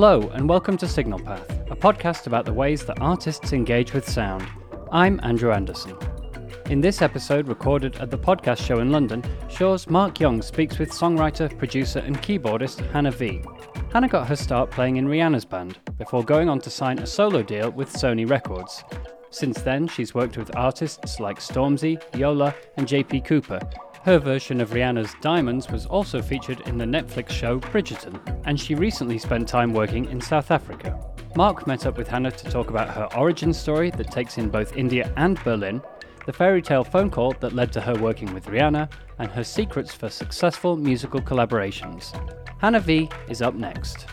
Hello, and welcome to Signal Path, a podcast about the ways that artists engage with sound. I'm Andrew Anderson. In this episode, recorded at the podcast show in London, Shure's Marc Young speaks with songwriter, producer, and keyboardist Hannah V. Hannah got her start playing in Rihanna's band before going on to sign a solo deal with Sony Records. Since then, she's worked with artists like Stormzy, Yola, and JP Cooper, her version of Rihanna's Diamonds was also featured in the Netflix show Bridgerton, and she recently spent time working in South Africa. Marc met up with Hannah to talk about her origin story that takes in both India and Berlin, the fairy tale phone call that led to her working with Rihanna, and her secrets for successful musical collaborations. Hannah V is up next.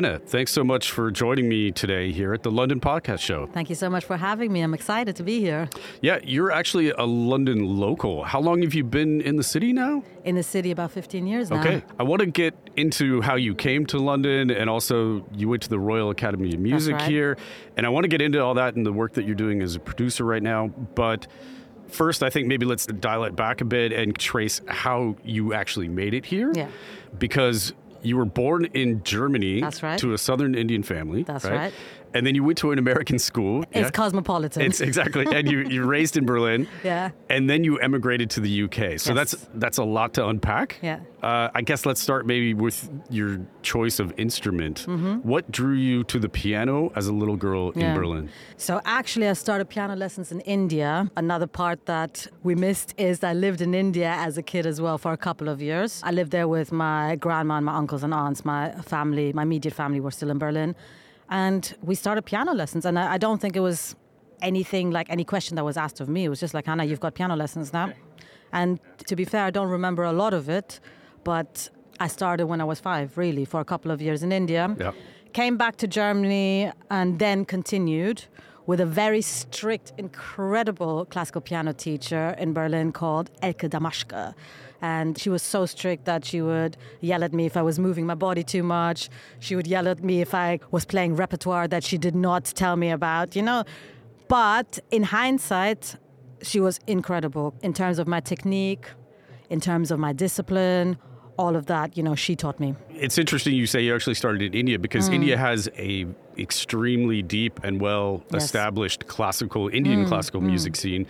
Hannah, thanks so much for joining me today here at the London Podcast Show. Thank you so much for having me. I'm excited to be here. Yeah, you're actually a London local. How long have you been in the city now? In the city about 15 years now. Okay. I want to get into how you came to London and also you went to the Royal Academy of Music right. here. And I want to get into all that and the work that you're doing as a producer right now. But first, I think maybe let's dial it back a bit and trace how you actually made it here. Yeah. Because you were born in Germany That's right. to a Southern Indian family. That's right. And then you went to an American school. It's yeah? cosmopolitan. It's exactly, and you you raised in Berlin. Yeah. And then you emigrated to the UK. So Yes. that's that's a lot to unpack. Yeah. Uh, I guess let's start maybe with your choice of instrument. Mm-hmm. What drew you to the piano as a little girl in Berlin? So actually, I started piano lessons in India. Another part that we missed is I lived in India as a kid as well for a couple of years. I lived there with my grandma and my uncles and aunts. My family, my immediate family, were still in Berlin, and we started piano lessons. And I, I don't think it was anything like any question that was asked of me. It was just like, Hannah, you've got piano lessons now. And to be fair, I don't remember a lot of it, but I started when I was five, really, for a couple of years in India Yeah. came back to Germany and then continued with a very strict, incredible classical piano teacher in Berlin called Elke Damaschke. And she was so strict that she would yell at me if I was moving my body too much. She would yell at me if I was playing repertoire that she did not tell me about, you know. But in hindsight, she was incredible in terms of my technique, in terms of my discipline, all of that, you know, she taught me. It's interesting you say you actually started in India because Mm. India has a extremely deep and well Yes. Mm, established classical Indian classical music scene.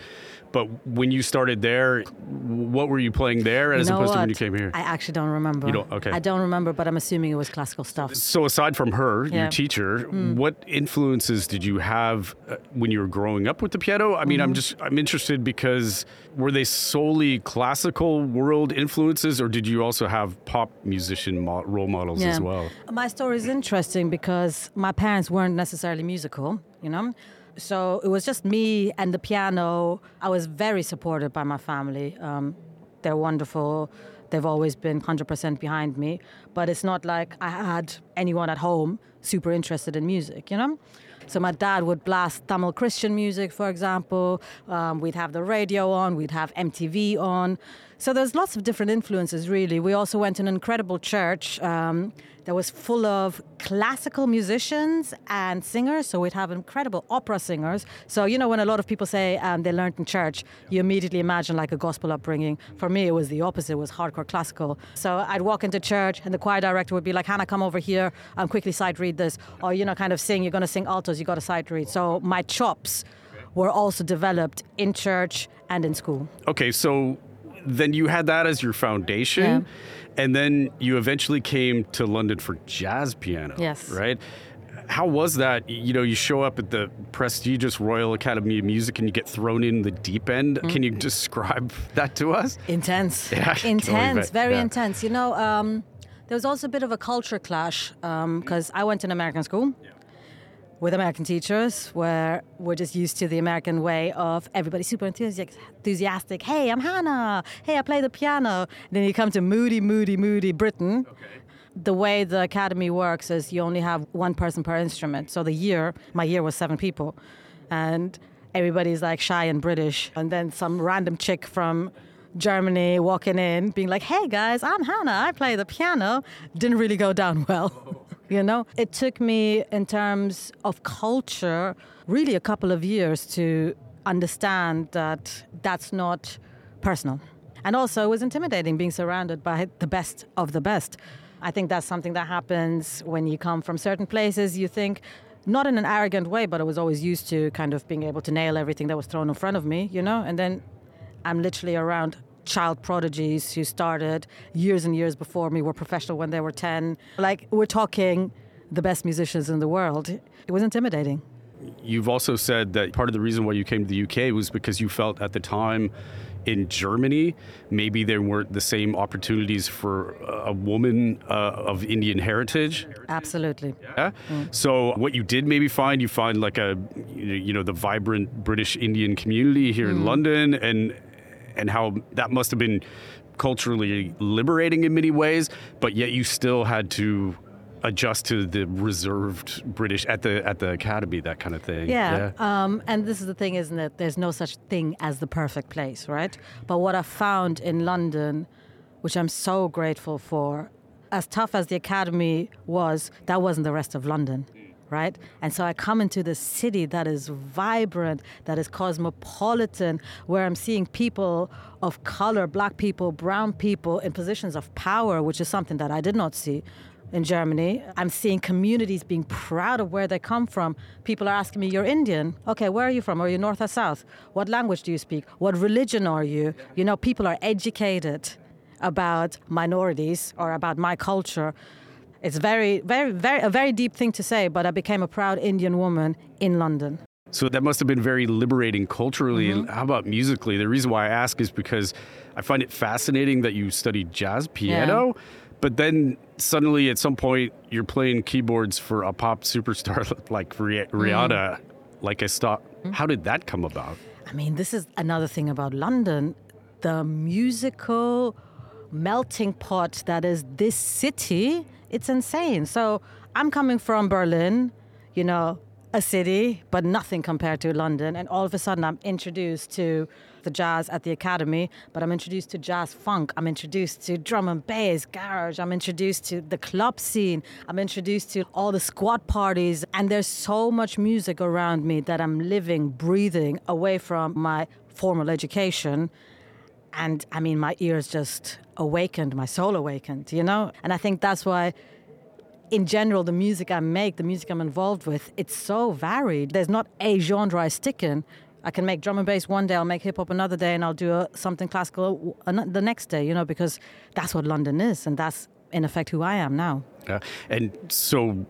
But when you started there, what were you playing there as you know opposed what? to when you came here? I actually don't remember. You don't- okay. I don't remember, but I'm assuming it was classical stuff. So aside from her, your Yeah. Hmm. teacher, what influences did you have uh, when you were growing up with the piano? I mean, Mm-hmm. I'm just I'm interested because were they solely classical world influences, or did you also have pop musician mo- role models as well? My story is interesting because my parents weren't necessarily musical, you know? So it was just me and the piano. I was very supported by my family. Um, they're wonderful. They've always been 100% behind me. But it's not like I had anyone at home super interested in music, you know? So my dad would blast Tamil Christian music, for example. Um, we'd have the radio on, we'd have MTV on. So there's lots of different influences, really. We also went to an incredible church um, that was full of classical musicians and singers. So we'd have incredible opera singers. So, you know, when a lot of people say um, they learned in church, you immediately imagine like a gospel upbringing. For me, it was the opposite, it was hardcore classical. So I'd walk into church and the choir director would be like, Hannah, come over here, um, quickly sight read this. Or, you know, kind of sing, you're going to sing altos, you got to sight read. So my chops were also developed in church and in school. Okay, so then you had that as your foundation. Yeah. And then you eventually came to London for jazz piano. Yes. Right? How was that? You know, you show up at the prestigious Royal Academy of Music and you get thrown in the deep end. Mm-hmm. Can you describe that to us? Intense. Yeah, I can only intense. Very Yeah. intense. You know, um, there was also a bit of a culture clash because I went to an American school with American teachers where we're just used to the American way of everybody super enthusiastic. Hey, I'm Hannah. Hey, I play the piano. Then you come to moody, moody, moody Britain. The way the academy works is you only have one person per instrument. So the year, my year was seven people. And everybody's like shy and British. And then some random chick from Germany walking in, being like, hey guys, I'm Hannah. I play the piano. Didn't really go down well. Oh. You know, it took me in terms of culture really a couple of years to understand that that's not personal. And also, it was intimidating being surrounded by the best of the best. I think that's something that happens when you come from certain places. You think, not in an arrogant way, but I was always used to kind of being able to nail everything that was thrown in front of me, you know? And then I'm literally around child prodigies who started years and years before me, were professional when they were 10. Like, we're talking the best musicians in the world. It was intimidating. You've also said that part of the reason why you came to the UK was because you felt at the time in Germany, maybe there weren't the same opportunities for a woman uh, of Indian heritage. Absolutely. Yeah. Mm. So what you did maybe find, you find like a, you know, the vibrant British Indian community here mm. in London, and and how that must have been culturally liberating in many ways, but yet you still had to adjust to the reserved British at the at the academy, that kind of thing. Yeah, yeah. Um, and this is the thing, isn't it? There's no such thing as the perfect place, right? But what I found in London, which I'm so grateful for, as tough as the academy was, that wasn't the rest of London. Right? And so I come into this city that is vibrant, that is cosmopolitan, where I'm seeing people of color, black people, brown people in positions of power, which is something that I did not see in Germany. I'm seeing communities being proud of where they come from. People are asking me, You're Indian? Okay, where are you from? Are you North or South? What language do you speak? What religion are you? You know, people are educated about minorities or about my culture. It's very, very, very, a very deep thing to say, but I became a proud Indian woman in London. So that must have been very liberating culturally. Mm-hmm. How about musically? The reason why I ask is because I find it fascinating that you studied jazz piano. Yeah but then suddenly, at some point, you're playing keyboards for a pop superstar like Rihanna. Mm. Like I stop. Mm. How did that come about? I mean, this is another thing about London. The musical melting pot that is this city, it's insane. So I'm coming from Berlin, you know, a city, but nothing compared to London. And all of a sudden, I'm introduced to the jazz at the academy, but I'm introduced to jazz funk. I'm introduced to drum and bass, garage. I'm introduced to the club scene. I'm introduced to all the squad parties. And there's so much music around me that I'm living, breathing away from my formal education. And I mean, my ears just awakened, my soul awakened, you know? And I think that's why in general, the music I make, the music I'm involved with, it's so varied. There's not a genre I stick in. I can make drum and bass one day, I'll make hip hop another day, and I'll do a, something classical uh, the next day, you know, because that's what London is, and that's in effect who I am now. Yeah. And so,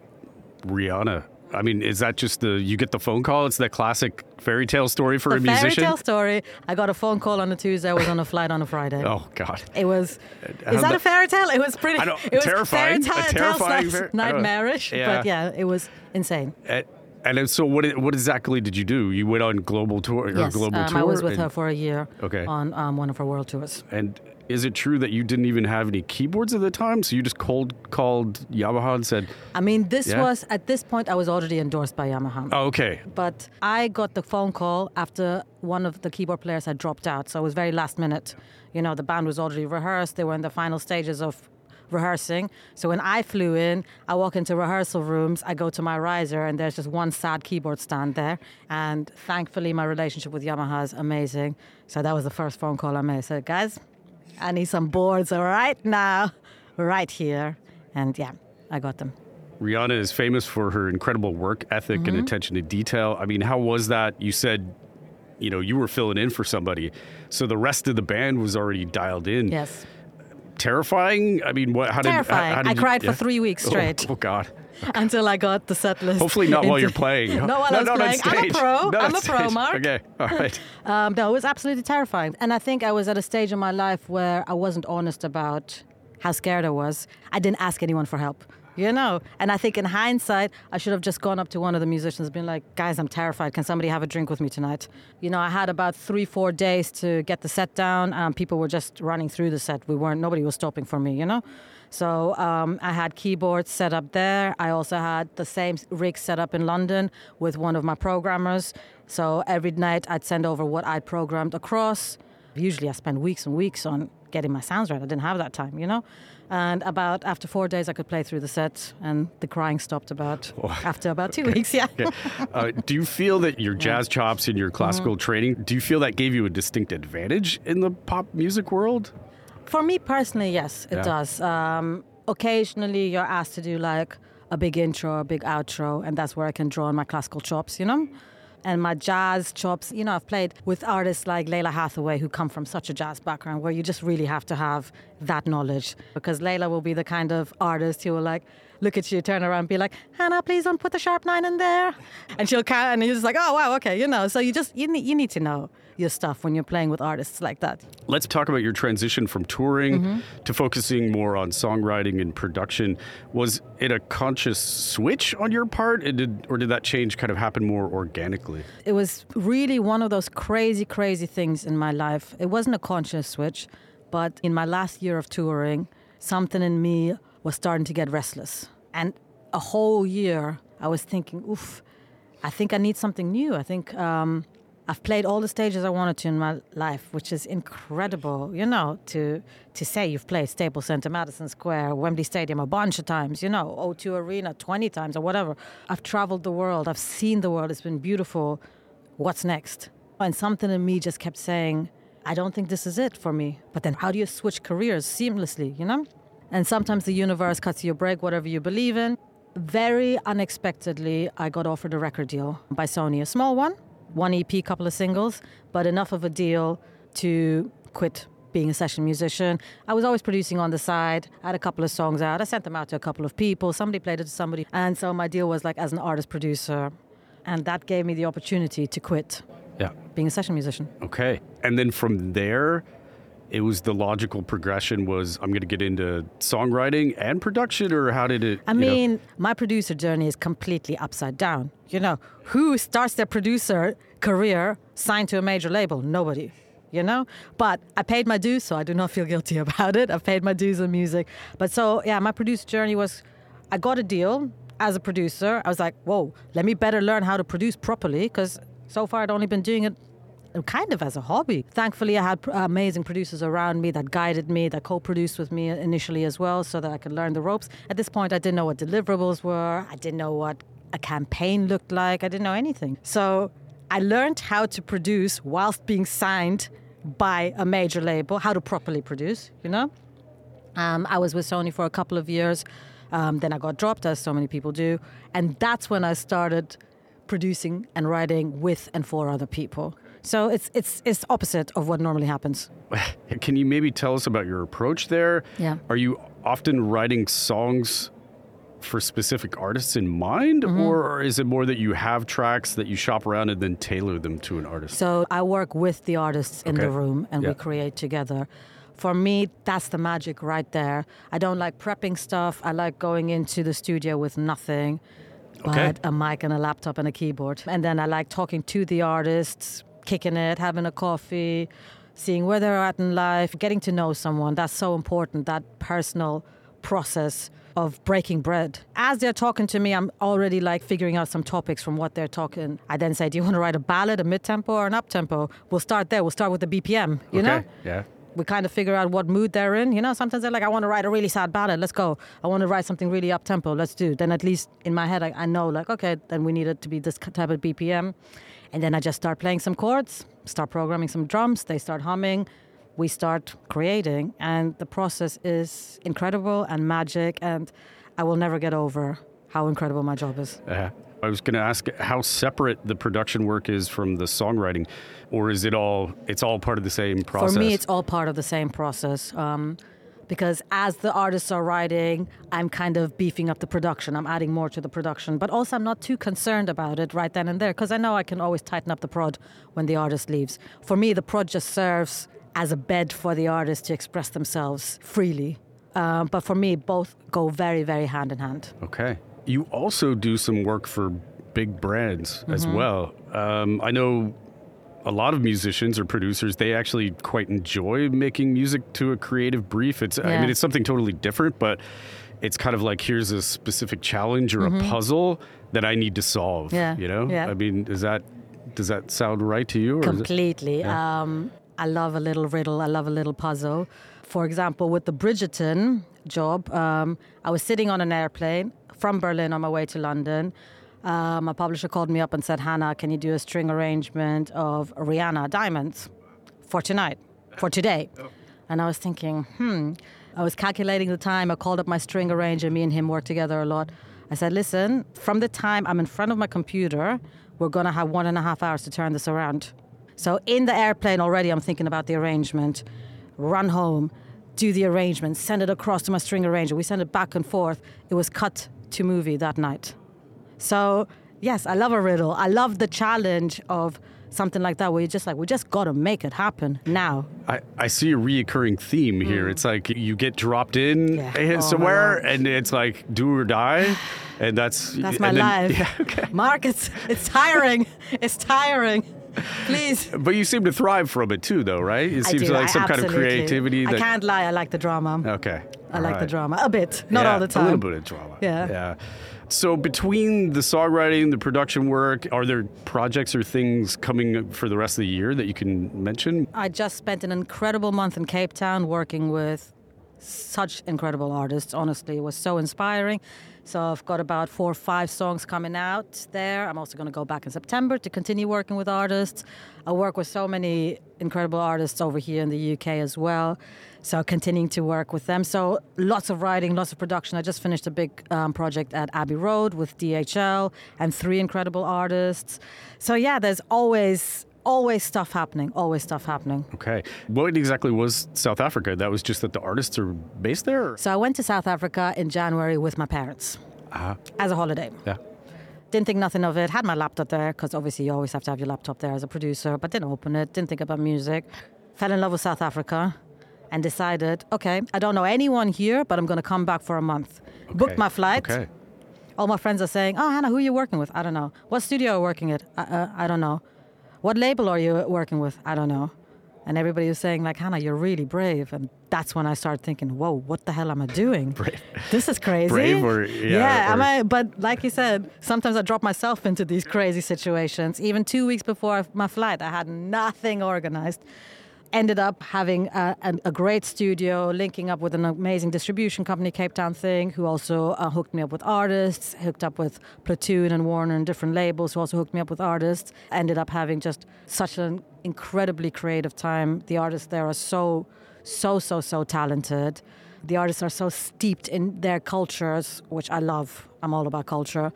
Rihanna, I mean, is that just the you get the phone call? It's that classic fairy tale story for the a musician. Fairy tale story. I got a phone call on a Tuesday. I was on a flight on a Friday. oh God! It was. Is that, that, a fairy tale? It was pretty. I don't, it was terrifying. Fairy tale, terrifying. Slash nightmarish. Yeah. But yeah, it was insane. Uh, and so, what what exactly did you do? You went on global tour. Yes, global um, tour. I was with her for a year. Okay. On um, one of her world tours. And is it true that you didn't even have any keyboards at the time? So you just cold called Yamaha and said. I mean, this yeah? was at this point I was already endorsed by Yamaha. Oh, okay. But I got the phone call after one of the keyboard players had dropped out, so it was very last minute. You know, the band was already rehearsed. They were in the final stages of rehearsing. So when I flew in, I walk into rehearsal rooms, I go to my riser, and there's just one sad keyboard stand there. And thankfully, my relationship with Yamaha is amazing. So that was the first phone call I made. I said, guys, I need some boards right now, right here. And yeah, I got them. Rihanna is famous for her incredible work ethic mm-hmm. and attention to detail. I mean, how was that? You said, you know, you were filling in for somebody. So the rest of the band was already dialed in. Yes. Terrifying? I mean, what, how Terrifying. did, how, how did I you, cried yeah? for three weeks straight. Oh, oh God. Until I got the set list. Hopefully not while you're playing. no, while no, I was playing. I'm a pro. No, I'm a pro, Marc. Okay, all right. um, no, it was absolutely terrifying. And I think I was at a stage in my life where I wasn't honest about how scared I was. I didn't ask anyone for help. You know, and I think in hindsight, I should have just gone up to one of the musicians and been like, guys, I'm terrified. Can somebody have a drink with me tonight? You know, I had about three, four days to get the set down. Um, people were just running through the set. We weren't, nobody was stopping for me, you know? So um, I had keyboards set up there. I also had the same rig set up in London with one of my programmers. So every night I'd send over what I'd programmed across. Usually I spend weeks and weeks on getting my sounds right. I didn't have that time, you know? And about after four days, I could play through the set, and the crying stopped about after about two weeks. Yeah. Okay. Uh, do you feel that your jazz chops and your classical training, do you feel that gave you a distinct advantage in the pop music world? For me personally, yes, it Yeah. does. Um, occasionally, you're asked to do like a big intro, a big outro, and that's where I can draw on my classical chops, you know? And my jazz chops, you know, I've played with artists like Lalah Hathaway who come from such a jazz background where you just really have to have that knowledge because Layla will be the kind of artist who will like look at you, turn around, and be like, Hannah, please don't put the sharp nine in there. And she'll count, and you're just like, oh, wow, okay, you know. So you just, you need, you need to know your stuff when you're playing with artists like that. Let's talk about your transition from touring Mm-hmm. to focusing more on songwriting and production. Was it a conscious switch on your part, did, or did that change kind of happen more organically? It was really one of those crazy, crazy things in my life. It wasn't a conscious switch, but in my last year of touring, something in me was starting to get restless. And a whole year, I was thinking, oof, I think I need something new. I think um, I've played all the stages I wanted to in my life, which is incredible, you know, to to say you've played Staples Center, Madison Square, Wembley Stadium a bunch of times, you know, O2 Arena 20 times or whatever. I've traveled the world, I've seen the world, it's been beautiful. What's next? And something in me just kept saying, I don't think this is it for me. But then how do you switch careers seamlessly, you know? And sometimes the universe cuts you a break, whatever you believe in. Very unexpectedly, I got offered a record deal by Sony, a small one, one EP, couple of singles, but enough of a deal to quit being a session musician. I was always producing on the side. I had a couple of songs out. I sent them out to a couple of people. Somebody played it to somebody. And so my deal was like as an artist producer. And that gave me the opportunity to quit Yeah. being a session musician. Okay. And then from there, it was the logical progression was I'm going to get into songwriting and production, or how did it? I you know- mean, my producer journey is completely upside down. You know, who starts their producer career signed to a major label? Nobody. You know, but I paid my dues, so I do not feel guilty about it. I've paid my dues in music, but so yeah, my producer journey was, I got a deal as a producer. I was like, whoa, let me better learn how to produce properly, because so far I'd only been doing it kind of as a hobby. Thankfully, I had amazing producers around me that guided me, that co produced with me initially as well, so that I could learn the ropes. At this point, I didn't know what deliverables were, I didn't know what a campaign looked like, I didn't know anything. So I learned how to produce whilst being signed by a major label, how to properly produce, you know? Um, I was with Sony for a couple of years. Um, then I got dropped, as so many people do. And that's when I started producing and writing with and for other people. So it's it's it's opposite of what normally happens. Can you maybe tell us about your approach there? Yeah. Are you often writing songs for specific artists in mind, Mm-hmm. or is it more that you have tracks that you shop around and then tailor them to an artist? So I work with the artists in Okay. the room and Yeah. we create together. For me, that's the magic right there. I don't like prepping stuff. I like going into the studio with nothing Okay. but a mic and a laptop and a keyboard. And then I like talking to the artists, kicking it, having a coffee, seeing where they're at in life, getting to know someone. That's so important, that personal process of breaking bread. As they're talking to me, I'm already like figuring out some topics from what they're talking. I then say, Do you want to write a ballad, a mid tempo, or an up tempo? We'll start there. We'll start with the BPM, you okay. know? Yeah. we kind of figure out what mood they're in. You know, sometimes they're like, I want to write a really sad ballad. Let's go. I want to write something really up tempo. Let's do. Then at least in my head, I, I know like, okay, then we need it to be this type of BPM. And then I just start playing some chords, start programming some drums. They start humming. We start creating. And the process is incredible and magic. And I will never get over how incredible my job is. Uh, I was going to ask how separate the production work is from the songwriting, or is it all? It's all part of the same process. For me, it's all part of the same process. Um, because as the artists are writing, I'm kind of beefing up the production. I'm adding more to the production, but also I'm not too concerned about it right then and there because I know I can always tighten up the prod when the artist leaves. For me, the prod just serves as a bed for the artist to express themselves freely. Um, but for me, both go very, very hand in hand. Okay. You also do some work for big brands as Mm-hmm. well. Um, I know a lot of musicians or producers they actually quite enjoy making music to a creative brief. It's I mean it's something totally different, but it's kind of like here's a specific challenge or a puzzle that I need to solve. Mm-hmm. Yeah. You know? Yeah. I mean, is that does that sound right to you? Or is it- Completely. Yeah. Um, I love a little riddle. I love a little puzzle. For example, with the Bridgerton job, um, I was sitting on an airplane from Berlin on my way to London. My publisher called me up and said, Hannah, can you do a string arrangement of Rihanna Diamonds for tonight, for today? And I was thinking, hmm. I was calculating the time. I called up my string arranger. Me and him worked together a lot. I said, listen, from the time I'm in front of my computer, we're going to have one and a half hours to turn this around. So in the airplane already, I'm thinking about the arrangement. Run home, do the arrangement, send it across to my string arranger. We send it back and forth. It was cut to movie that night. So, yes, I love a riddle. I love the challenge of something like that where you're just like, we just got to make it happen now. I, I see a reoccurring theme mm. here. It's like you get dropped in Yeah. Oh, somewhere, and it's like do or die, and that's That's my then- life. Yeah, okay. Marc, it's, it's tiring. it's tiring. Please. But you seem to thrive from it too, though, right? It I seems do. like I some kind of creativity. I That, can't lie. I like the drama. Okay. I like the drama a bit, not Yeah, all the time. A little bit of drama. Yeah. Yeah. So between the songwriting, the production work, are there projects or things coming for the rest of the year that you can mention? I just spent an incredible month in Cape Town working with such incredible artists. Honestly, it was so inspiring. So I've got about four or five songs coming out there. I'm also going to go back in September to continue working with artists. I work with so many incredible artists over here in the UK as well. So continuing to work with them. So lots of writing, lots of production. I just finished a big um, project at Abbey Road with DHL and three incredible artists. So yeah, there's always always stuff happening. Always stuff happening. Okay. What exactly was South Africa? That was just that the artists are based there? or- So I went to South Africa in January with my parents Ah, as a holiday. yeah. Didn't think nothing of it. Had my laptop there because obviously you always have to have your laptop there as a producer, but didn't open it. Didn't think about music. Fell in love with South Africa and decided, okay, I don't know anyone here, but I'm going to come back for a month. Booked my flight. Okay. All my friends are saying, "Oh, Hannah, who are you working with? I don't know. What studio are you working at? I, uh, I don't know. What label are you working with? I don't know." And everybody was saying, like, Hannah, you're really brave. And that's when I started thinking, whoa, what the hell am I doing? Brave. This is crazy. Brave or- yeah, am or- I? But like you said, sometimes I drop myself into these crazy situations. Even two weeks before my flight, I had nothing organized. Ended up having a, a, great studio, linking up with an amazing distribution company, Cape Town Thing, who also uh, hooked me up with artists, hooked up with Platoon and Warner and different labels, who also hooked me up with artists. Ended up having just such an incredibly creative time. The artists there are so, so, so, so talented. The artists are so steeped in their cultures, which I love. I'm all about culture.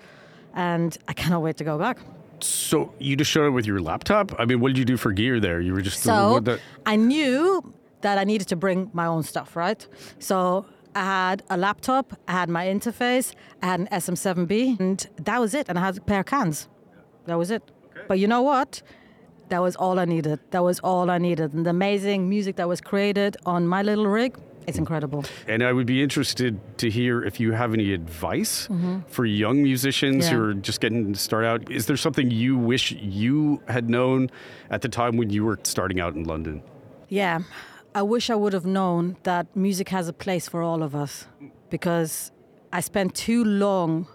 And I cannot wait to go back. So you just showed up with your laptop? I mean, what did you do for gear there? You were just So what the- I knew that I needed to bring my own stuff, right? So I had a laptop, I had my interface, I had an SM7B, and that was it. And I had a pair of cans. That was it. But you know what? That was all I needed. That was all I needed. And the amazing music that was created on my little rig, it's incredible. And I would be interested to hear if you have any advice for young musicians who Mm-hmm. are just getting to start out. Is there something you wish you had known at the time when you were starting out in London? Yeah, I wish I would have known that music has a place for all of us because I spent too long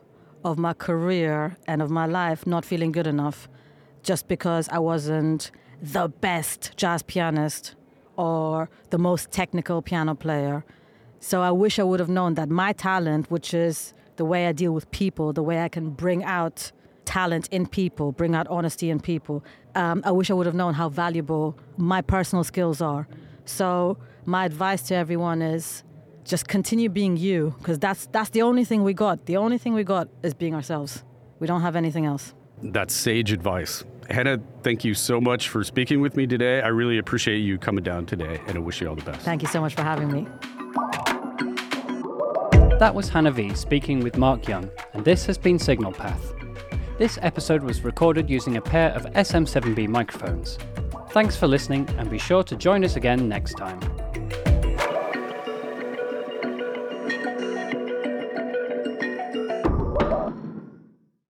of my career and of my life not feeling good enough just because I wasn't the best jazz pianist or the most technical piano player. So I wish I would have known that my talent, which is the way I deal with people, the way I can bring out talent in people, bring out honesty in people, um, I wish I would have known how valuable my personal skills are. So my advice to everyone is just continue being you, because that's that's the only thing we got. The only thing we got is being ourselves. We don't have anything else. That's sage advice. Hannah, thank you so much for speaking with me today. I really appreciate you coming down today, and I wish you all the best. Thank you so much for having me. That was Hannah V speaking with Marc Young, and this has been Signal Path. This episode was recorded using a pair of SM7B microphones. Thanks for listening, and be sure to join us again next time.